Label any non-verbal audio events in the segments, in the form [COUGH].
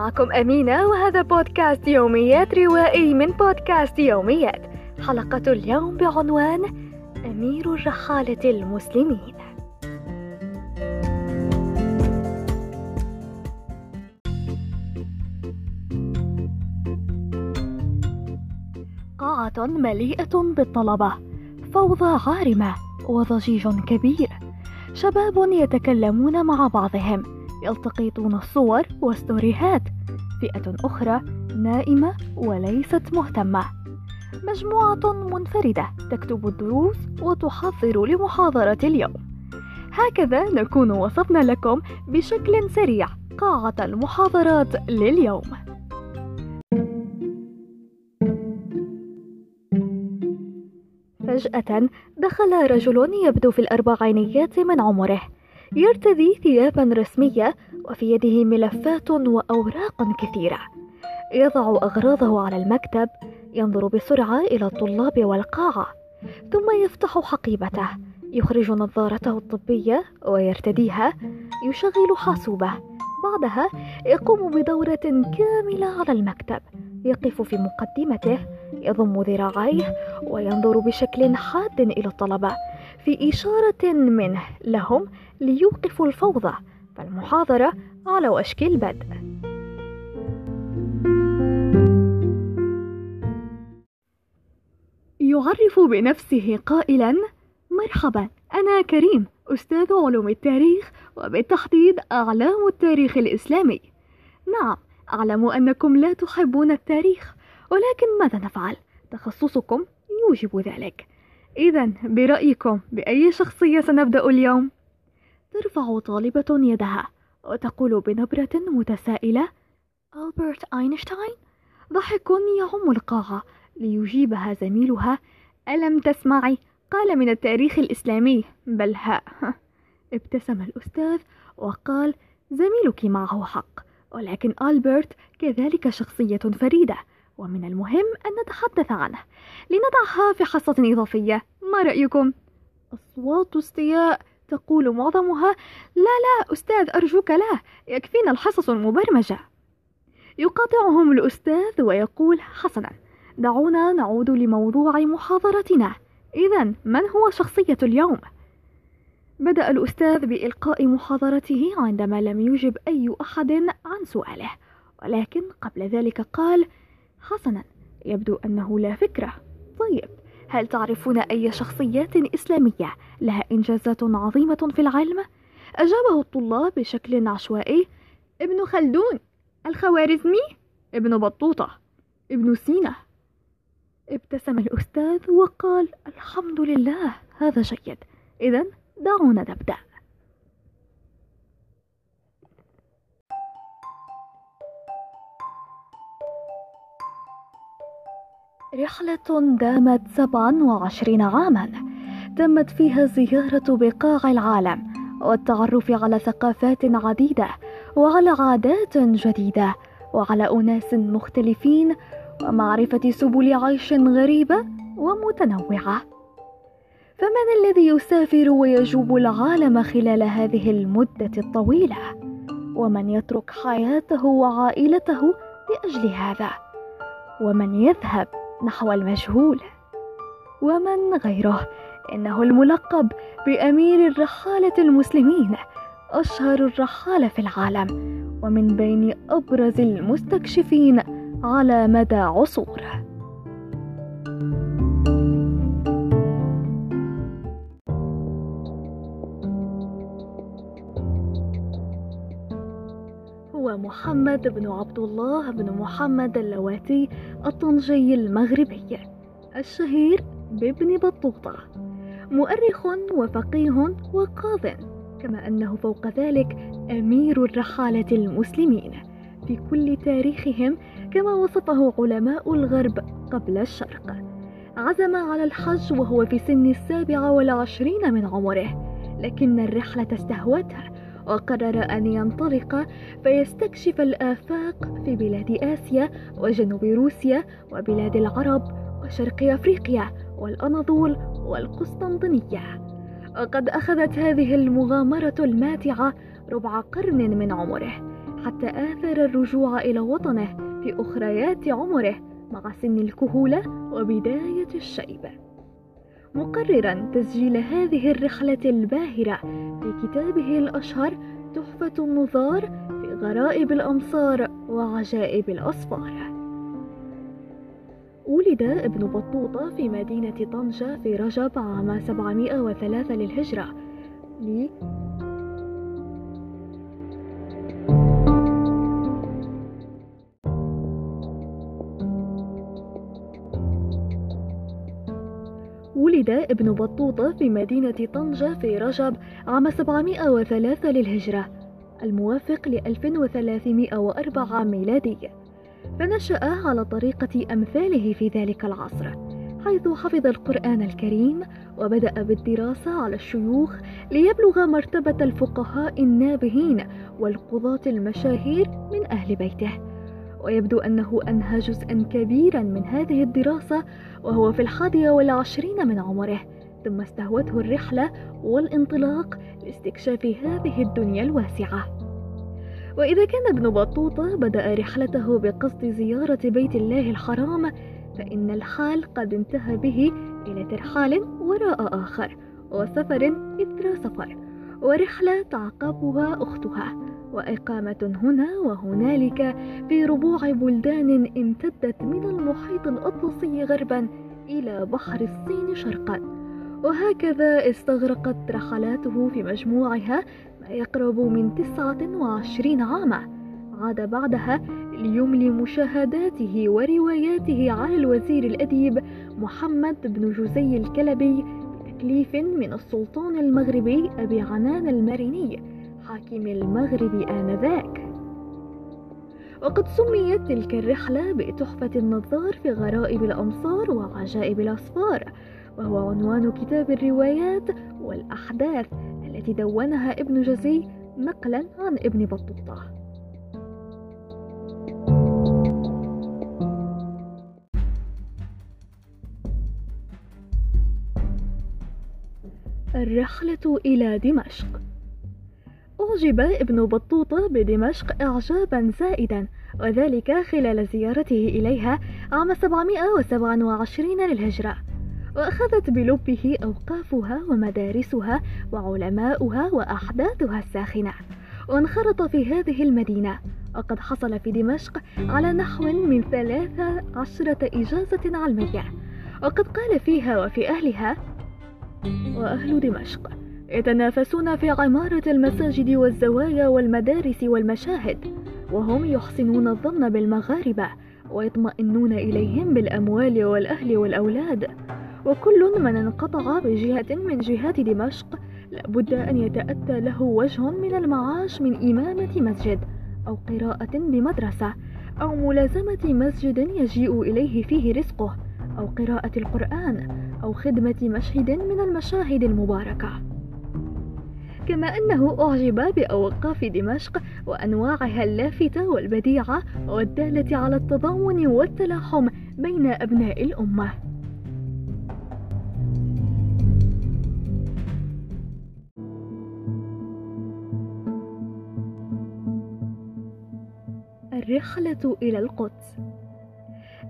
معكم أمينة وهذا بودكاست يوميات روائي من بودكاست يوميات. حلقة اليوم بعنوان أمير الرحالة المسلمين. قاعة مليئة بالطلبة فوضى عارمة وضجيج كبير. شباب يتكلمون مع بعضهم يلتقطون الصور والستوريهات فئة أخرى نائمة وليست مهتمة. مجموعة منفردة تكتب الدروس وتحضر لمحاضرة اليوم. هكذا نكون وصفنا لكم بشكل سريع قاعة المحاضرات لليوم. فجأة دخل رجل يبدو في الأربعينيات من عمره. يرتدي ثيابا رسمية وفي يده ملفات وأوراق كثيرة. يضع أغراضه على المكتب ينظر بسرعة إلى الطلاب والقاعة ثم يفتح حقيبته. يخرج نظارته الطبية ويرتديها. يشغل حاسوبه. بعدها يقوم بدورة كاملة على المكتب. يقف في مقدمته يضم ذراعيه وينظر بشكل حاد إلى الطلبة. في إشارة منه لهم ليوقفوا الفوضى فالمحاضرة على وشك البدء. يعرف بنفسه قائلا مرحبا أنا كريم أستاذ علوم التاريخ وبالتحديد أعلام التاريخ الإسلامي. نعم أعلم أنكم لا تحبون التاريخ ولكن ماذا نفعل؟ تخصصكم يوجب ذلك. إذا برأيكم بأي شخصية سنبدأ اليوم؟ ترفع طالبة يدها وتقول بنبرة متسائلة ألبرت أينشتاين؟ ضحك يعم القاعة ليجيبها زميلها. ألم تسمعي؟ قال من التاريخ الإسلامي. بل ها [LAUGHS] ابتسم الأستاذ وقال زميلك معه حق ولكن ألبرت كذلك شخصية فريدة. ومن المهم أن نتحدث عنه. لنضعها في حصة إضافية. ما رأيكم؟ أصوات استياء تقول معظمها لا لا أستاذ أرجوك لا يكفينا الحصص المبرمجة. يقاطعهم الأستاذ ويقول حسنا دعونا نعود لموضوع محاضرتنا. إذا من هو شخصية اليوم؟ بدأ الأستاذ بإلقاء محاضرته عندما لم يجب أي أحد عن سؤاله. ولكن قبل ذلك قال حسنا يبدو أنه لا فكرة. طيب هل تعرفون أي شخصيات إسلامية لها إنجازات عظيمة في العلم؟ أجابه الطلاب بشكل عشوائي ابن خلدون الخوارزمي ابن بطوطة ابن سينا. ابتسم الأستاذ وقال الحمد لله هذا جيد. إذا دعونا نبدأ. رحلة دامت سبعا وعشرين عاما. تمت فيها زيارة بقاع العالم والتعرف على ثقافات عديدة وعلى عادات جديدة وعلى أناس مختلفين ومعرفة سبل عيش غريبة ومتنوعة. فمن الذي يسافر ويجوب العالم خلال هذه المدة الطويلة؟ ومن يترك حياته وعائلته لأجل هذا؟ ومن يذهب نحو المجهول. ومن غيره إنه الملقب بأمير الرحالة المسلمين أشهر الرحالة في العالم ومن بين أبرز المستكشفين على مدى عصور محمد بن عبد الله بن محمد اللواتي الطنجي المغربي الشهير بابن بطوطة مؤرخ وفقيه وقاض كما أنه فوق ذلك أمير الرحالة المسلمين في كل تاريخهم كما وصفه علماء الغرب قبل الشرق. عزم على الحج وهو في سن السابعة والعشرين من عمره لكن الرحلة استهوته وقرر أن ينطلق فيستكشف الآفاق في بلاد آسيا وجنوب روسيا وبلاد العرب وشرق أفريقيا والأناضول والقسطنطينية. وقد أخذت هذه المغامرة الماتعة ربع قرن من عمره حتى آثر الرجوع إلى وطنه في أخريات عمره مع سن الكهولة وبداية الشيب مقررا تسجيل هذه الرحلة الباهرة في كتابه الأشهر تحفة النظار في غرائب الأمصار وعجائب الأصفار. ولد ابن بطوطة في مدينة طنجة في رجب عام 703 للهجرة ولد ابن بطوطة في مدينة طنجة في رجب عام 703 للهجرة الموافق ل 1304 ميلادي. فنشأ على طريقة أمثاله في ذلك العصر حيث حفظ القرآن الكريم وبدأ بالدراسة على الشيوخ ليبلغ مرتبة الفقهاء النابهين والقضاة المشاهير من أهل بيته. ويبدو أنه أنهى جزءا كبيرا من هذه الدراسة وهو في الحادية والعشرين من عمره ثم استهوته الرحلة والانطلاق لاستكشاف هذه الدنيا الواسعة. وإذا كان ابن بطوطة بدأ رحلته بقصد زيارة بيت الله الحرام فإن الحال قد انتهى به إلى ترحال وراء آخر وسفر إثر سفر ورحلة تعقبها أختها. وإقامة هنا وهنالك في ربوع بلدان امتدت من المحيط الأطلسي غربا إلى بحر الصين شرقا. وهكذا استغرقت رحلاته في مجموعها ما يقرب من تسعة وعشرين عاما. عاد بعدها ليملي مشاهداته ورواياته على الوزير الأديب محمد بن جزي الكلبي بتكليف من السلطان المغربي أبي عنان المريني. حاكم المغرب آنذاك. وقد سميت تلك الرحلة بتحفة النظار في غرائب الأمصار وعجائب الأسفار وهو عنوان كتاب الروايات والأحداث التي دونها ابن جزي نقلا عن ابن بطوطة. الرحلة إلى دمشق. أعجب ابن بطوطة بدمشق إعجابا زائدا وذلك خلال زيارته إليها عام 727 للهجرة. وأخذت بلبه أوقافها ومدارسها وعلماؤها وأحداثها الساخنة. وانخرط في هذه المدينة. وقد حصل في دمشق على نحو من ثلاثة عشرة إجازة علمية وقد قال فيها وفي أهلها وأهل دمشق. يتنافسون في عمارة المساجد والزوايا والمدارس والمشاهد وهم يحسنون الظن بالمغاربة ويطمئنون إليهم بالأموال والأهل والأولاد. وكل من انقطع بجهة من جهات دمشق لابد أن يتأتى له وجه من المعاش من إمامة مسجد أو قراءة بمدرسة أو ملازمة مسجد يجيء إليه فيه رزقه أو قراءة القرآن أو خدمة مشهد من المشاهد المباركة. كما أنه أعجب بأوقاف دمشق وأنواعها اللافتة والبديعة والدالة على التضامن والتلاحم بين أبناء الأمة. الرحلة إلى القدس.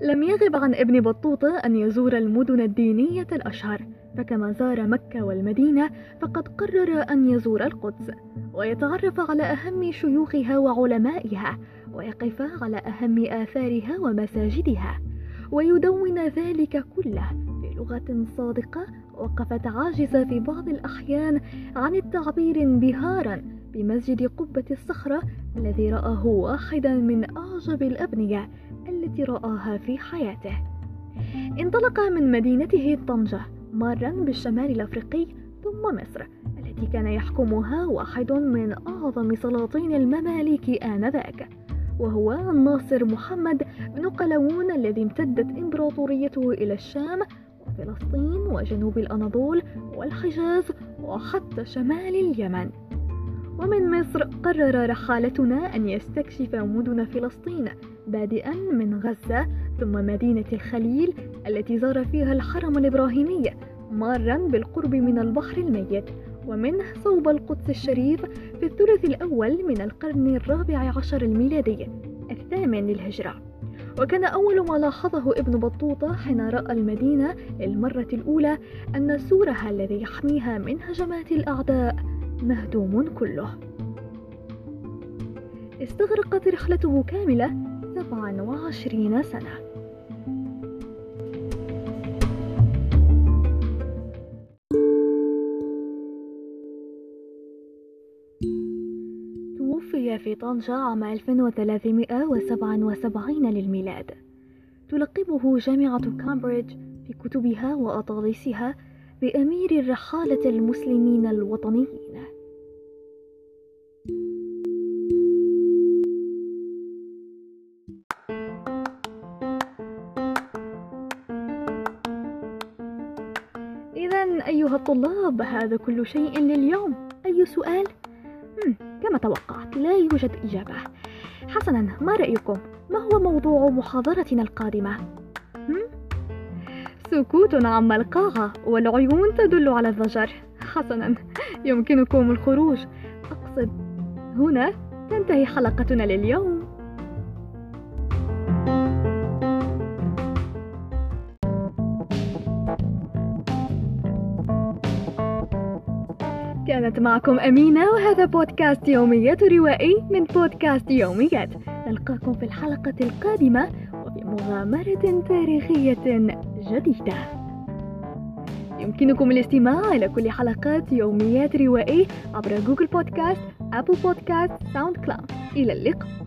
لم يغب عن ابن بطوطة أن يزور المدن الدينية الأشهر فكما زار مكة والمدينة فقد قرر أن يزور القدس ويتعرف على أهم شيوخها وعلمائها ويقف على أهم آثارها ومساجدها ويدون ذلك كله بلغة صادقة وقفت عاجزة في بعض الأحيان عن التعبير انبهارا بمسجد قبة الصخرة الذي رآه واحدا من أعجب الأبنية التي رآها في حياته. انطلق من مدينته طنجة مارا بالشمال الأفريقي ثم مصر التي كان يحكمها واحد من أعظم سلاطين المماليك آنذاك وهو الناصر محمد بن قلاوون الذي امتدت إمبراطوريته إلى الشام وفلسطين وجنوب الأناضول والحجاز وحتى شمال اليمن. ومن مصر قرر رحالتنا أن يستكشف مدن فلسطين بادئا من غزة ثم مدينة الخليل التي زار فيها الحرم الإبراهيمي مارا بالقرب من البحر الميت ومنه صوب القدس الشريف في الثلث الأول من القرن الرابع عشر الميلادي الثامن للهجرة. وكان أول ما لاحظه ابن بطوطة حين رأى المدينة للمرة الأولى أن سورها الذي يحميها من هجمات الأعداء مهدوم كله. استغرقت رحلته كاملة 27 سنة. في طنجة عام 1377 للميلاد. تلقبه جامعة كامبريدج في كتبها وأطالسها بأمير الرحالة المسلمين الوطنيين. إذا أيها الطلاب هذا كل شيء لليوم. أي سؤال؟ كما توقعت لا يوجد إجابة. حسنا ما رأيكم؟ ما هو موضوع محاضرتنا القادمة؟ سكوت عما القاعة والعيون تدل على الضجر. حسنا يمكنكم الخروج. أقصد هنا تنتهي حلقتنا لليوم. كانت معكم أمينة وهذا بودكاست يوميات روائي من بودكاست يوميات. نلقاكم في الحلقة القادمة وفي مغامرة تاريخية جديدة. يمكنكم الاستماع إلى كل حلقات يوميات روائي عبر Google Podcasts، Apple Podcasts، SoundCloud إلى اللقاء.